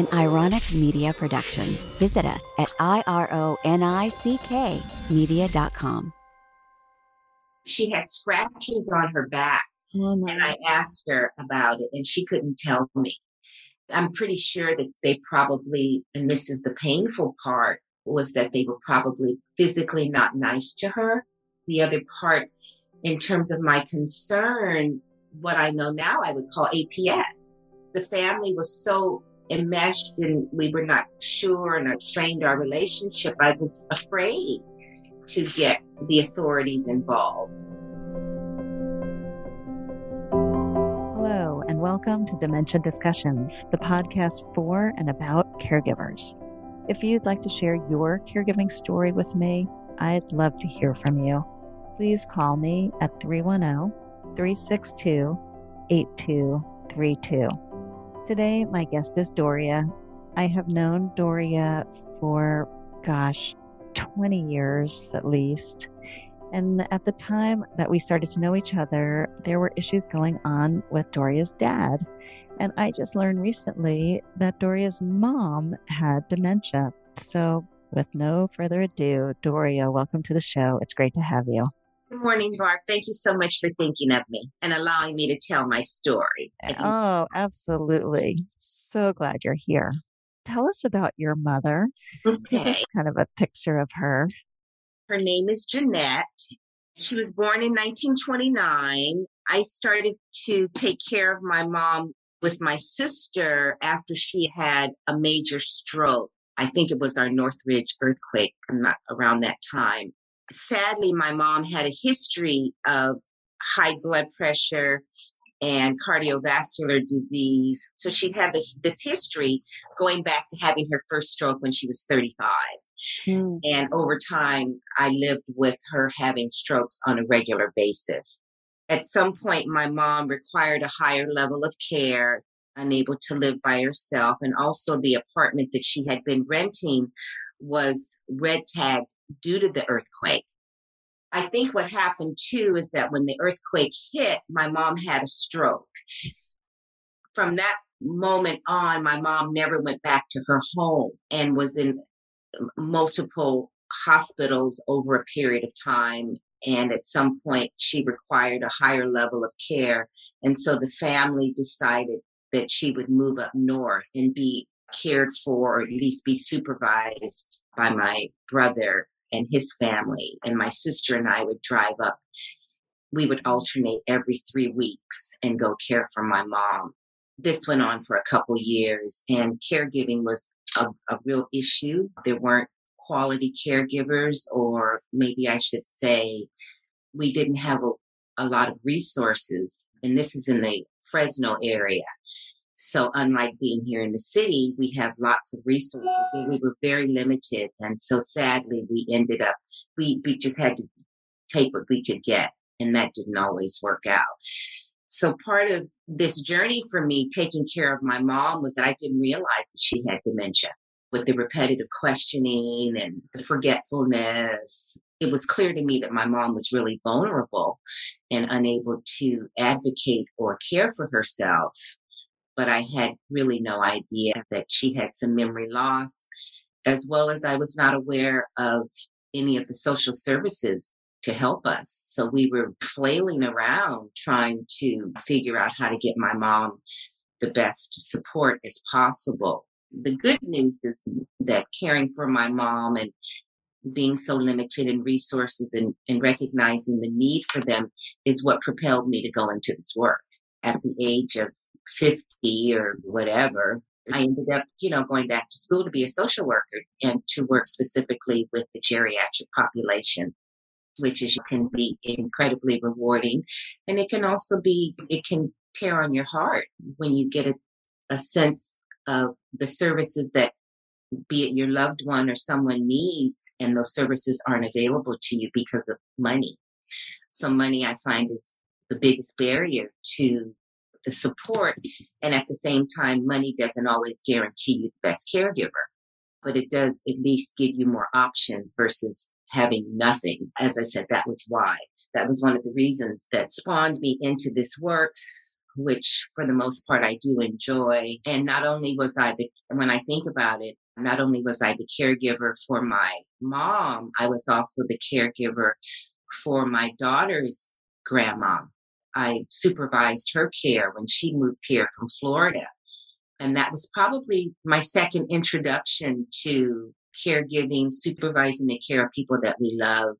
an ironic media production. Visit us at ironick media.com. She had scratches on her back, Oh, and I asked her about it, and she couldn't tell me. I'm pretty sure that they probably, and this is the painful part, was that they were probably physically not nice to her. The other part, in terms of my concern, what I know now I would call APS. The family was so enmeshed and we were not sure and it strained our relationship. I was afraid to get the authorities involved. Hello, and welcome to Dementia Discussions, the podcast for and about caregivers. If you'd like to share your caregiving story with me, I'd love to hear from you. Please call me at 310 362 8232. Today, my guest is Doria. I have known Doria for, gosh, 20 years at least. And at the time that we started to know each other, there were issues going on with Doria's dad. And I just learned recently that Doria's mom had dementia. So, with no further ado, Doria, welcome to the show. It's great to have you. Good morning, Barb. Thank you so much for thinking of me and allowing me to tell my story. Oh, absolutely. So glad you're here. Tell us about your mother. Okay. kind of a picture of her. Her name is Jeanette. She was born in 1929. I started to take care of my mom with my sister after she had a major stroke. I think it was our Northridge earthquake. I'm not around that time. Sadly, my mom had a history of high blood pressure and cardiovascular disease. So she had this- history going back to having her first stroke when she was 35. Hmm. And over time, I lived with her having strokes on a regular basis. At some point, my mom required a higher level of care, unable to live by herself. And also, the apartment that she had been renting was red tagged due to the earthquake. I think what happened too is that when the earthquake hit, my mom had a stroke. From that moment on, my mom never went back to her home and was in multiple hospitals over a period of time. And at some point, she required a higher level of care. And so the family decided that she would move up north and be cared for, or at least be supervised by my brother and his family. And my sister and I would drive up. We would alternate every three weeks and go care for my mom. This went on for a couple years, and caregiving was a, a real issue. There weren't quality caregivers, or maybe I should say, we didn't have a, a lot of resources. And this is in the Fresno area. So, unlike being here in the city, we have lots of resources. We were very limited. And so, sadly, we ended up, we, we just had to take what we could get. And that didn't always work out. So, part of this journey for me taking care of my mom was that I didn't realize that she had dementia with the repetitive questioning and the forgetfulness. It was clear to me that my mom was really vulnerable and unable to advocate or care for herself. But I had really no idea that she had some memory loss, as well as I was not aware of any of the social services to help us. So we were flailing around trying to figure out how to get my mom the best support as possible. The good news is that caring for my mom and being so limited in resources and, and recognizing the need for them is what propelled me to go into this work. At the age of 50 or whatever, I ended up, you know, going back to school to be a social worker and to work specifically with the geriatric population which is can be incredibly rewarding. And it can also be it can tear on your heart when you get a, a sense of the services that be it your loved one or someone needs and those services aren't available to you because of money. So money i find is the biggest barrier to the support and at the same time money doesn't always guarantee you the best caregiver but it does at least give you more options versus having nothing. As I said, that was why. That was one of the reasons that spawned me into this work. which for the most part I do enjoy. And not only was I the, when I think about it, not only was I the caregiver for my mom, I was also the caregiver for my daughter's grandma. I supervised her care when she moved here from Florida. And that was probably my second introduction to caregiving, supervising the care of people that we love,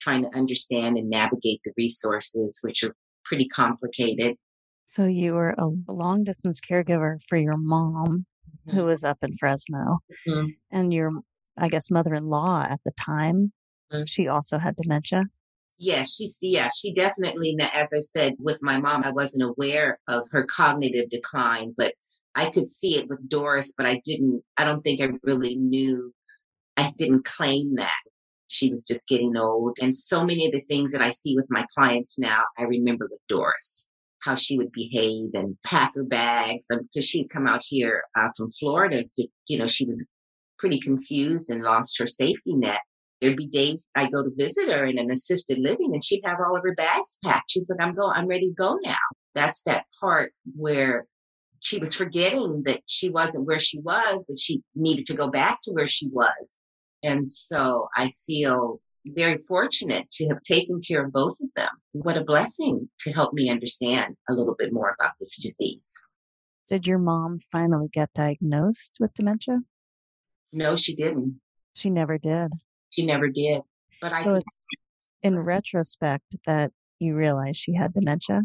trying to understand and navigate the resources, which are pretty complicated. So you were a long distance caregiver for your mom, mm-hmm. who was up in Fresno, mm-hmm. and your, I guess, mother in law at the time. Mm-hmm. She also had dementia. Yeah, she's yeah, she definitely. As I said, with my mom, I wasn't aware of her cognitive decline, but I could see it with Doris. But I didn't. I don't think I really knew. I didn't claim that she was just getting old, and so many of the things that I see with my clients now, I remember with Doris how she would behave and pack her bags because she'd come out here uh, from Florida. So, you know, she was pretty confused and lost her safety net. There'd be days I go to visit her in an assisted living and she'd have all of her bags packed. She's like, I'm going, I'm ready to go now. That's that part where she was forgetting that she wasn't where she was, but she needed to go back to where she was. And so I feel very fortunate to have taken care of both of them. What a blessing to help me understand a little bit more about this disease. Did your mom finally get diagnosed with dementia? No, she didn't. She never did. She never did. But so I it's in retrospect that you realize she had dementia.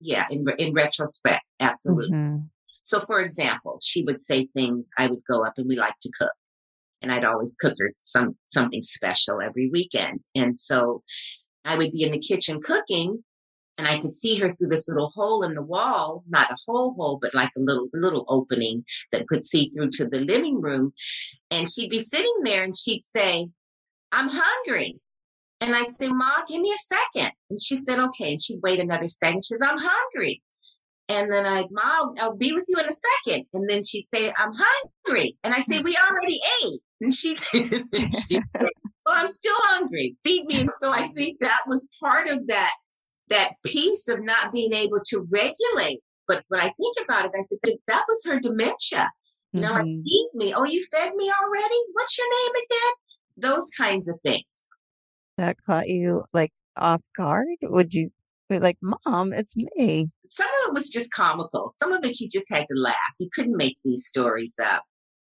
Yeah, in in retrospect, absolutely. Mm-hmm. So, for example, she would say things. I would go up and we like to cook, and I'd always cook her some something special every weekend. And so, I would be in the kitchen cooking, and I could see her through this little hole in the wall, not a whole hole, but like a little little opening that could see through to the living room. And she'd be sitting there and she'd say, I'm hungry. And I'd say, Ma, give me a second. And she said, okay. And she'd wait another second. She says, I'm hungry. And then I'd, Ma, I'll be with you in a second. And then she'd say, I'm hungry. And I say, we already ate. And she'd, she'd say, well, I'm still hungry. Feed me. And so I think that was part of that that piece of not being able to regulate. But when I think about it, I said that was her dementia. You know, mm-hmm. feed me. Oh, you fed me already? What's your name again? Those kinds of things. That caught you like off guard? Would you be like, Mom, it's me? Some of it was just comical. Some of it you just had to laugh. You couldn't make these stories up.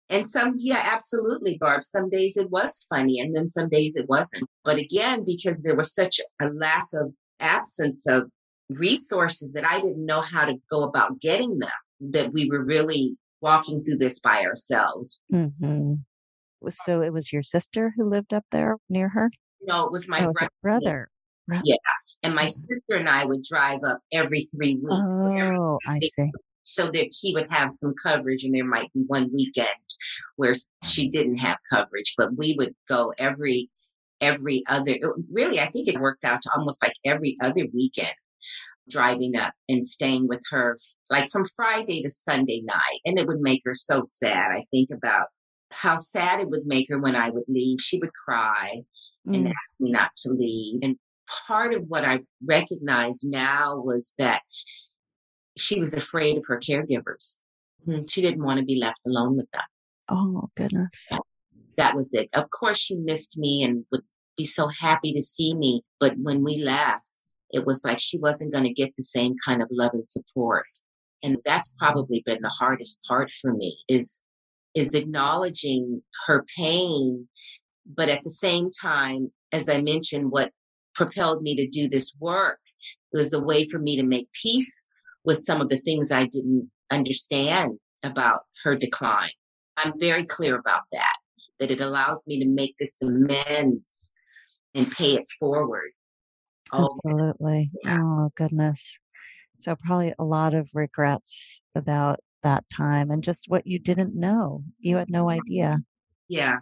And some, yeah, absolutely, Barb. Some days it was funny, and then some days it wasn't. But again, because there was such a lack of absence of resources that I didn't know how to go about getting them, that we were really walking through this by ourselves. Mm-hmm. So it was your sister who lived up there near her? No, it was my oh, brother. brother. Yeah. And my oh. sister and I would drive up every three weeks. Oh, I see. So that she would have some coverage, and there might be one weekend where she didn't have coverage, but we would go every every other, really, I think it worked out to almost like every other weekend driving up and staying with her, like from Friday to Sunday night. And it would make her so sad. I think about how sad it would make her when I would leave. She would cry mm. and ask me not to leave. And part of what I recognize now was that she was afraid of her caregivers. Hmm, she didn't want to be left alone with them. Oh, goodness that was it. Of course, she missed me and would be so happy to see me. But when we left, it was like she wasn't going to get the same kind of love and support. And that's probably been the hardest part for me is, is acknowledging her pain. But at the same time, as I mentioned, what propelled me to do this work was a way for me to make peace with some of the things I didn't understand about her decline. I'm very clear about that that it allows me to make this amends and pay it forward. Absolutely. Yeah. Oh, goodness. So, probably a lot of regrets about that time and just what you didn't know. You had no idea. Yeah.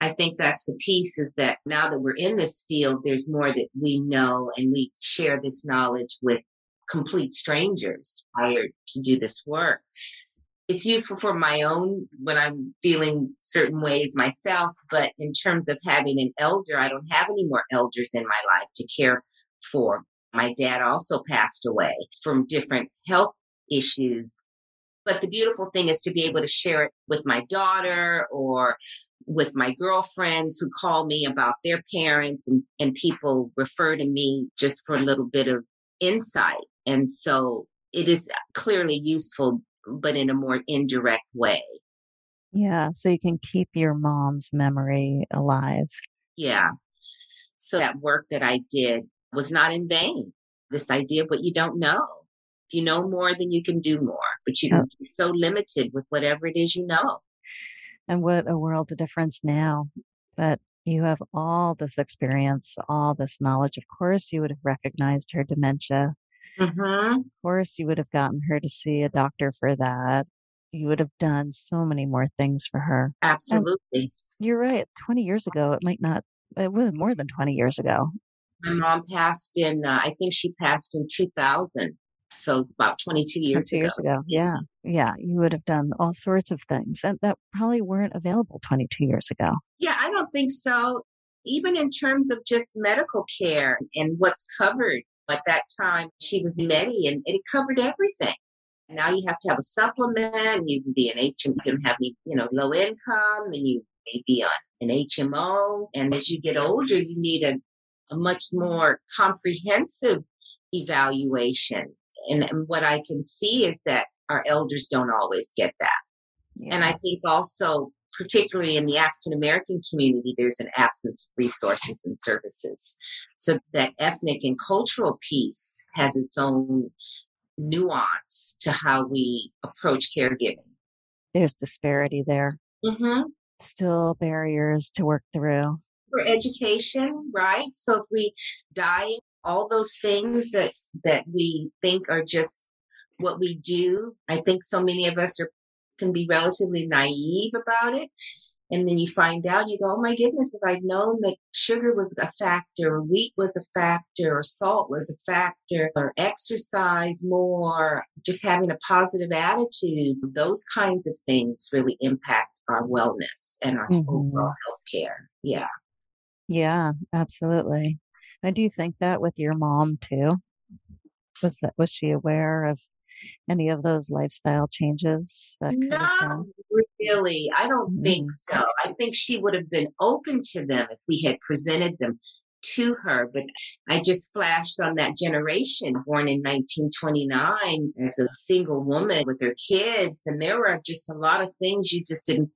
I think that's the piece is that now that we're in this field, there's more that we know and we share this knowledge with complete strangers hired to do this work it's useful for my own when I'm feeling certain ways myself. But in terms of having an elder, I don't have any more elders in my life to care for. My dad also passed away from different health issues. But the beautiful thing is to be able to share it with my daughter or with my girlfriends who call me about their parents and, and people refer to me just for a little bit of insight. And so it is clearly useful, but in a more indirect way. Yeah. So you can keep your mom's memory alive. Yeah. So that work that I did was not in vain. This idea of what you don't know. If you know more, then you can do more, but you, oh. you're so limited with whatever it is you know. And what a world of difference now that you have all this experience, all this knowledge. Of course, you would have recognized her dementia. Mm-hmm. Of course, you would have gotten her to see a doctor for that. You would have done so many more things for her. Absolutely. And you're right. 20 years ago, it might not, it was more than 20 years ago. My mom passed in, uh, I think she passed in 2000. So about 22 years 22 ago. years ago. Yeah. Yeah. You would have done all sorts of things and that probably weren't available 22 years ago. Yeah, I don't think so. Even in terms of just medical care and what's covered at that time, she was Medi and it covered everything. Now you have to have a supplement. You can be an H, you can have you know low income, and you may be on an HMO. And as you get older, you need a, a much more comprehensive evaluation and, and what I can see is that our elders don't always get that. Yeah. And I think also, particularly in the African American community, there's an absence of resources and services. So that ethnic and cultural piece has its own nuance to how we approach caregiving. There's disparity there. Mm-hmm. Still barriers to work through. For education, right? So if we diet all those things that that we think are just what we do. I think so many of us are can be relatively naive about it. And then you find out, you go, oh my goodness, if I'd known that sugar was a factor, or wheat was a factor, or salt was a factor, or exercise more, just having a positive attitude, those kinds of things really impact our wellness and our mm-hmm. overall health care. Yeah. Yeah, absolutely. And do you think that with your mom too? Was that was she aware of any of those lifestyle changes that could have done? Really, I don't mm think so. I think she would have been open to them if we had presented them to her. But I just flashed on that generation born in 1929 as a single woman with her kids. And there were just a lot of things you just didn't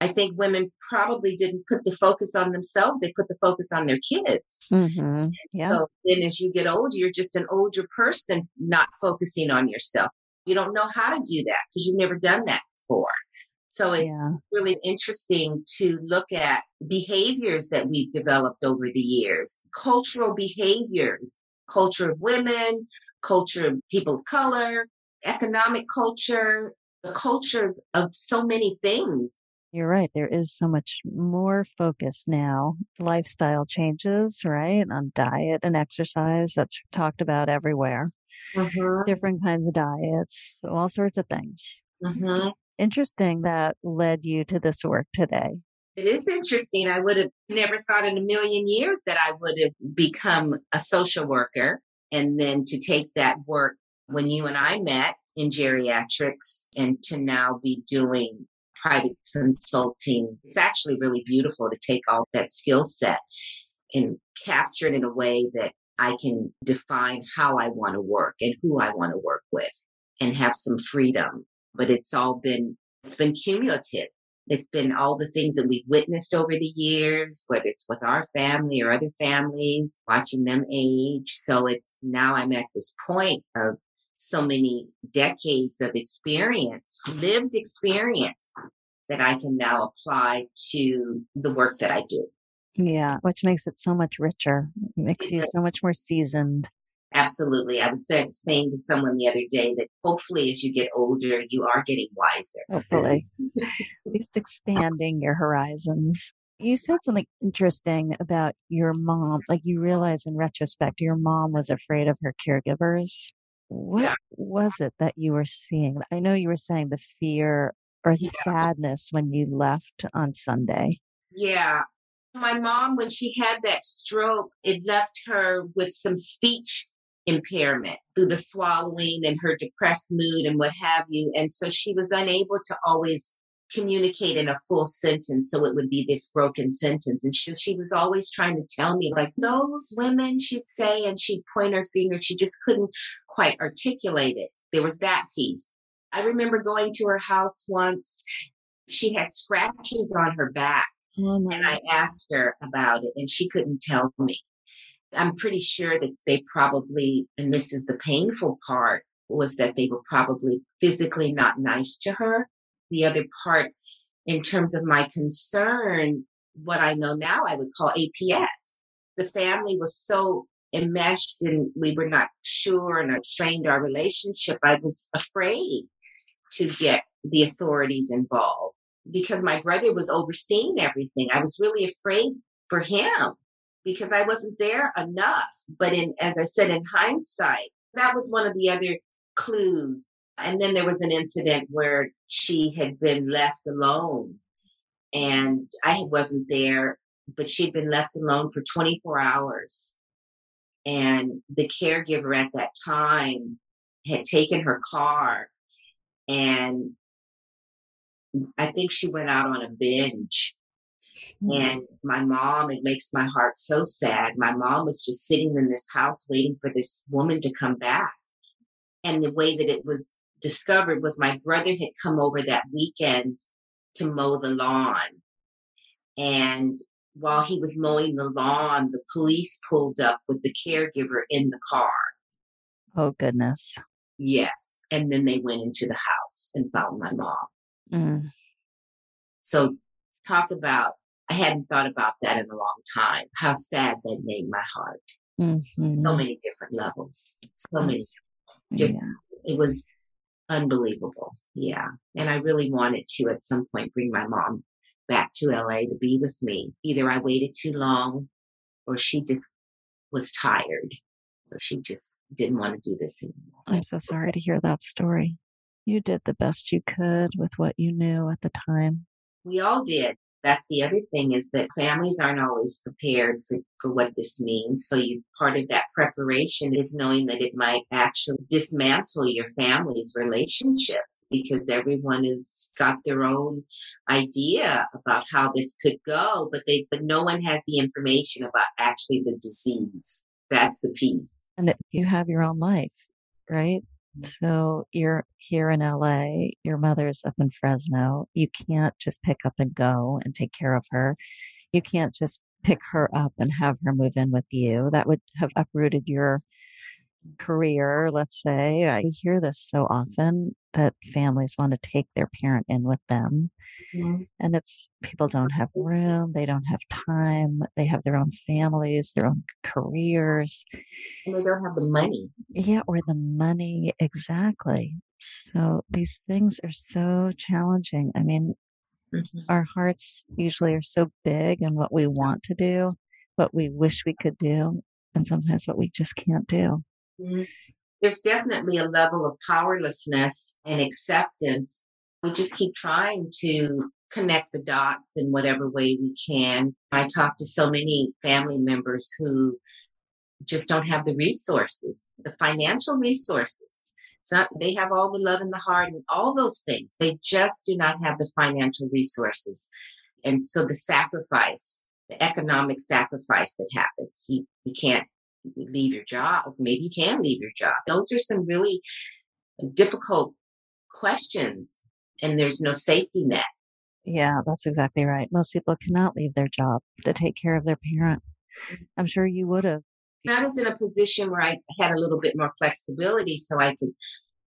I think women probably didn't put the focus on themselves. They put the focus on their kids. Mm-hmm. Yeah. So then as you get older, you're just an older person not focusing on yourself. You don't know how to do that because you've never done that before. So it's yeah. really interesting to look at behaviors that we've developed over the years, cultural behaviors, culture of women, culture of people of color, economic culture, the culture of so many things you're right. There is so much more focus now. Lifestyle changes, right? On diet and exercise that's talked about everywhere. Mm-hmm. Different kinds of diets, all sorts of things. Mm-hmm. Interesting that led you to this work today. It is interesting. I would have never thought in a million years that I would have become a social worker and then to take that work when you and I met in geriatrics and to now be doing private consulting. It's actually really beautiful to take all that skill set and capture it in a way that I can define how I want to work and who I want to work with and have some freedom. But it's all been, it's been cumulative. It's been all the things that we've witnessed over the years, whether it's with our family or other families, watching them age. So it's now I'm at this point of so many decades of experience, lived experience that I can now apply to the work that I do. Yeah, which makes it so much richer. It makes you so much more seasoned. Absolutely. I was saying to someone the other day that hopefully as you get older, you are getting wiser. Hopefully. At least expanding your horizons. You said something interesting about your mom. Like you realize in retrospect, your mom was afraid of her caregivers. What yeah. was it that you were seeing? I know you were saying the fear or the yeah. sadness when you left on Sunday. Yeah. My mom, when she had that stroke, it left her with some speech impairment through the swallowing and her depressed mood and what have you. And so she was unable to always communicate in a full sentence. So it would be this broken sentence. And she, she was always trying to tell me, like, those women, she'd say, and she'd point her finger. She just couldn't quite articulate it. There was that piece. I remember going to her house once. She had scratches on her back. Oh and I asked her about it, and she couldn't tell me. I'm pretty sure that they probably, and this is the painful part, was that they were probably physically not nice to her. The other part, in terms of my concern, what I know now I would call APS. The family was so enmeshed and we were not sure and it strained our relationship. I was afraid to get the authorities involved because my brother was overseeing everything. I was really afraid for him because I wasn't there enough. But in, as I said, in hindsight, that was one of the other clues. And then there was an incident where she had been left alone and I wasn't there, but she'd been left alone for 24 hours. And the caregiver at that time had taken her car and I think she went out on a binge Mm-hmm. And my mom, it makes my heart so sad. My mom was just sitting in this house waiting for this woman to come back. And the way that it was discovered was my brother had come over that weekend to mow the lawn. And while he was mowing the lawn, the police pulled up with the caregiver in the car. Oh, goodness. Yes. And then they went into the house and found my mom. Mm. So, talk about I hadn't thought about that in a long time. How sad that made my heart. Mm-hmm. So many different levels. So many. Just yeah. it was unbelievable. Yeah. And I really wanted to at some point bring my mom back to LA to be with me. Either I waited too long or she just was tired. So she just didn't want to do this anymore. I'm so sorry to hear that story. You did the best you could with what you knew at the time. We all did that's the other thing is that families aren't always prepared for, for what this means. So you part of that preparation is knowing that it might actually dismantle your family's relationships because everyone has got their own idea about how this could go, but they but no one has the information about actually the disease. That's the piece. And that you have your own life, right? Mm-hmm. So you're here in LA, your mother's up in Fresno. You can't just pick up and go and take care of her. You can't just pick her up and have her move in with you. That would have uprooted your career, let's say. I hear this so often that families want to take their parent in with them. Mm-hmm. And it's people don't have room, they don't have time, they have their own families, their own careers. And they don't have the money. Yeah, or the money, exactly. So these things are so challenging. I mean, mm-hmm. our hearts usually are so big and what we want to do, what we wish we could do, and sometimes what we just can't do. Mm-hmm. There's definitely a level of powerlessness and acceptance. We just keep trying to connect the dots in whatever way we can. I talk to so many family members who just don't have the resources, the financial resources. So they have all the love in the heart and all those things. They just do not have the financial resources. And so the sacrifice, the economic sacrifice that happens, you, you can't leave your job. Maybe you can leave your job. Those are some really difficult questions, and there's no safety net. Yeah, that's exactly right. Most people cannot leave their job to take care of their parent. Mm-hmm. I'm sure you would have. I was in a position where I had a little bit more flexibility so I could,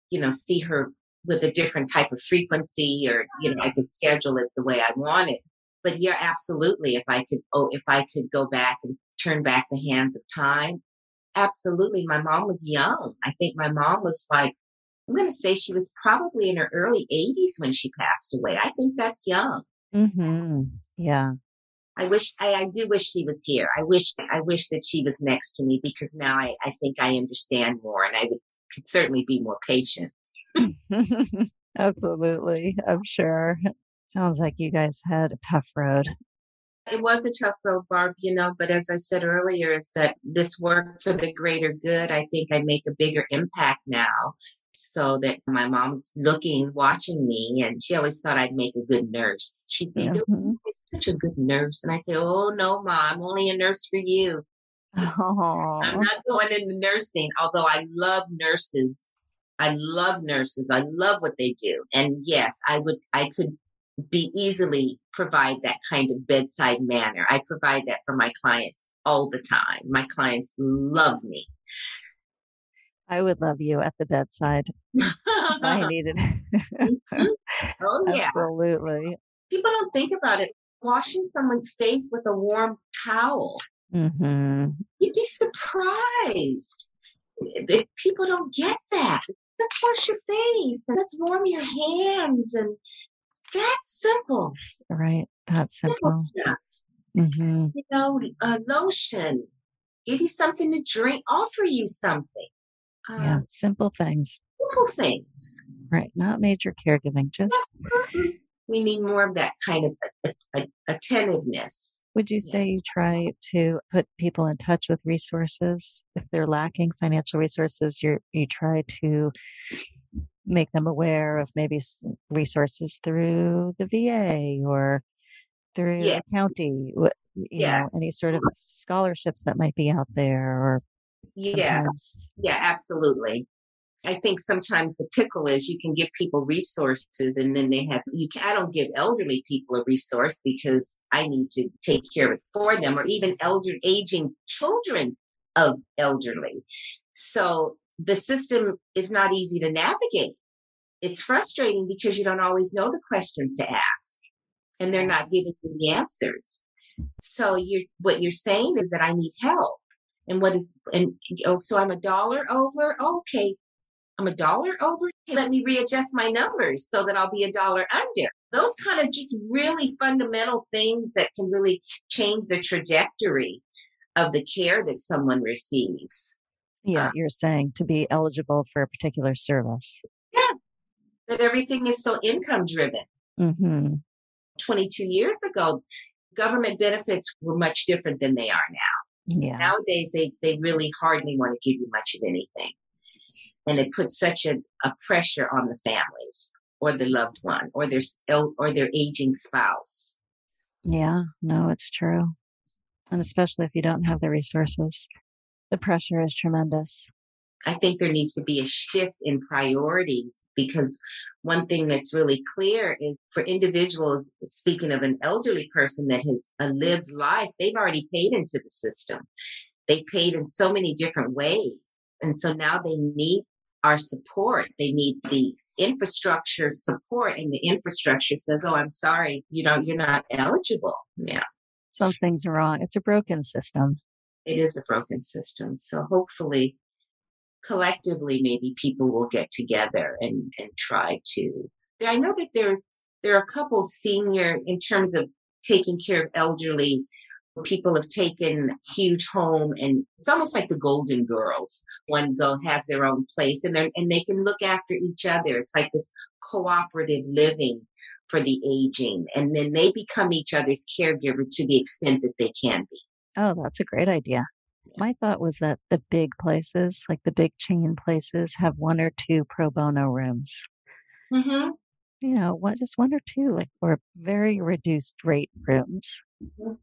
you know, see her with a different type of frequency or, you know, I could schedule it the way I wanted. But yeah, absolutely. If I could, oh, if I could go back and turn back the hands of time, absolutely. My mom was young. I think my mom was like, I'm going to say she was probably in her early 80s when she passed away. I think that's young. Mm-hmm. Yeah. I wish I, I, do wish she was here. I wish I wish that she was next to me because now I, I think I understand more and I would could certainly be more patient. Absolutely. I'm sure. Sounds like you guys had a tough road. It was a tough road, Barb, you know, but as I said earlier, is that this work for the greater good. I think I make a bigger impact now. So that my mom's looking, watching me, and she always thought I'd make a good nurse. She'd say, Mhm. such a good nurse. And I'd say, Oh, no, mom, I'm only a nurse for you. Oh, I'm not going into nursing, although I love nurses. I love nurses. I love what they do. And yes, I would, I could be easily provide that kind of bedside manner. I provide that for my clients all the time. My clients love me. I would love you at the bedside I needed oh, yeah. Absolutely. People don't think about it. Washing someone's face with a warm towel. hmm You'd be surprised. If people don't get that. Let's wash your face and let's warm your hands. And that's simple. Right. That's Simple simple. stuff. hmm You know, a lotion, give you something to drink, offer you something. Uh, Yeah. Simple things. Simple things. Right. Not major caregiving. Just We need more of that kind of a- a- a- attentiveness. would you say you try to put people in touch with resources if they're lacking financial resources? You you try to make them aware of maybe resources through the VA or through Yeah. the county. You Yeah. know, any sort of scholarships that might be out there, or Yeah, sometimes yeah, absolutely. I think sometimes the pickle is you can give people resources and then they have you can, I don't give elderly people a resource because I need to take care of it for them or even elder aging children of elderly. So the system is not easy to navigate. It's frustrating because you don't always know the questions to ask and they're not giving you the answers. So you're what you're saying is that I need help. And what is and oh so I'm a dollar over? Okay. I'm a dollar over. Let me readjust my numbers so that I'll be a dollar under. Those kind of just really fundamental things that can really change the trajectory of the care that someone receives. Yeah, Uh, you're saying to be eligible for a particular service. Yeah, that everything is so income driven. hmm 22 years ago, government benefits were much different than they are now. Yeah. nowadays they, they really hardly want to give you much of anything and it puts such a, a pressure on the families or the loved one or their or their aging spouse Yeah, no, it's true. And especially if you don't have the resources, the pressure is tremendous. i think there needs to be a shift in priorities because one thing that's really clear is for individuals speaking of an elderly person that has a lived life they've already paid into the system they paid in so many different ways and so now they need our support they need the infrastructure support and the infrastructure says oh i'm sorry you know you're not eligible yeah Something's wrong. It's a broken system. It is a broken system. So hopefully collectively maybe people will get together and and try to i know that there there are a couple senior in terms of taking care of elderly people have taken huge home and it's almost like the golden girls. One go has their own place and they and they can look after each other. It's like this cooperative living for the aging and then they become each other's caregiver to the extent that they can be Oh, that's a great idea. My thought was that the big places, like the big chain places, have one or two pro bono rooms. mm-hmm. You know, what just one or two, like or very reduced rate rooms. I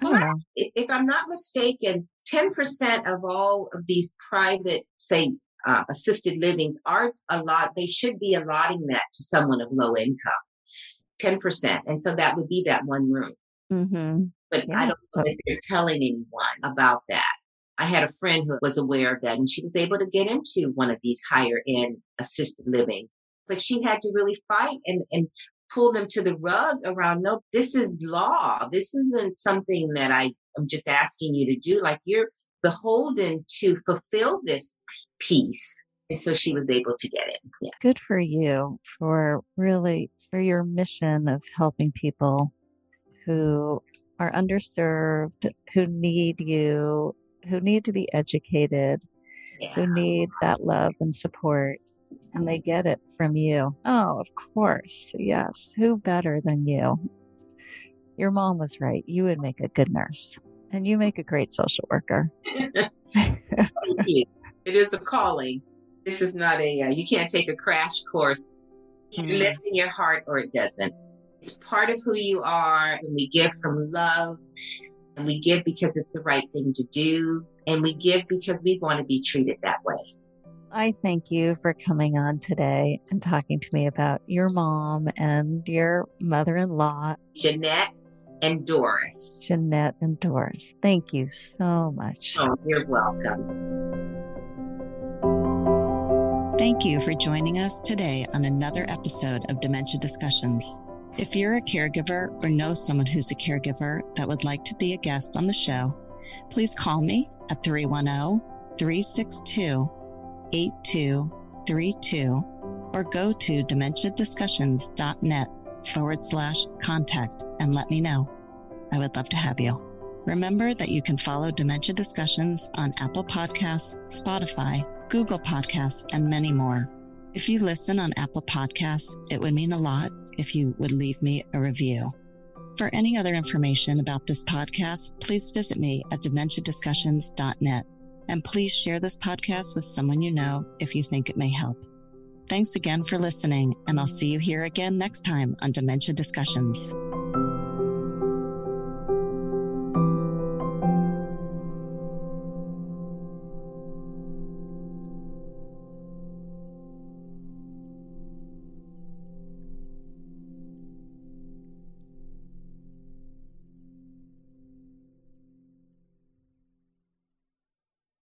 Well, don't know. if if I'm not mistaken, 10% of all of these private, say, uh, assisted livings are a lot, they should be allotting that to someone of low income. 10%. And so that would be that one room. Mm-hmm. But Yeah, I don't know if they're telling anyone about that. I had a friend who was aware of that and she was able to get into one of these higher end assisted living. But she had to really fight and, and pull them to the rug around no, this is law. This isn't something that I am just asking you to do. Like you're beholden to fulfill this piece. And so she was able to get in. Yeah. Good for you for really for your mission of helping people who are underserved, who need you, who need to be educated, Yeah. who need that love and support. And they get it from you. Oh, of course. Yes. Who better than you? Your mom was right. You would make a good nurse and you make a great social worker. Thank you. It is a calling. This is not a, uh, you can't take a crash course. It Mm. lives in your heart or it doesn't. It's part of who you are. And we give from love. And we give because it's the right thing to do. And we give because we want to be treated that way. I thank you for coming on today and talking to me about your mom and your mother in law, Jeanette and Doris. Jeanette and Doris. Thank you so much. Oh, you're welcome. Thank you for joining us today on another episode of Dementia Discussions. If you're a caregiver or know someone who's a caregiver that would like to be a guest on the show, please call me at oh, 310 362 8232 or go to dementiadiscussions.net forward slash contact and let me know. I would love to have you. Remember that you can follow Dementia Discussions on Apple Podcasts, Spotify, Google Podcasts, and many more. If you listen on Apple Podcasts, it would mean a lot if you would leave me a review. For any other information about this podcast, please visit me at dementiadiscussions.net. And please share this podcast with someone you know if you think it may help. Thanks again for listening, and I'll see you here again next time on Dementia Discussions.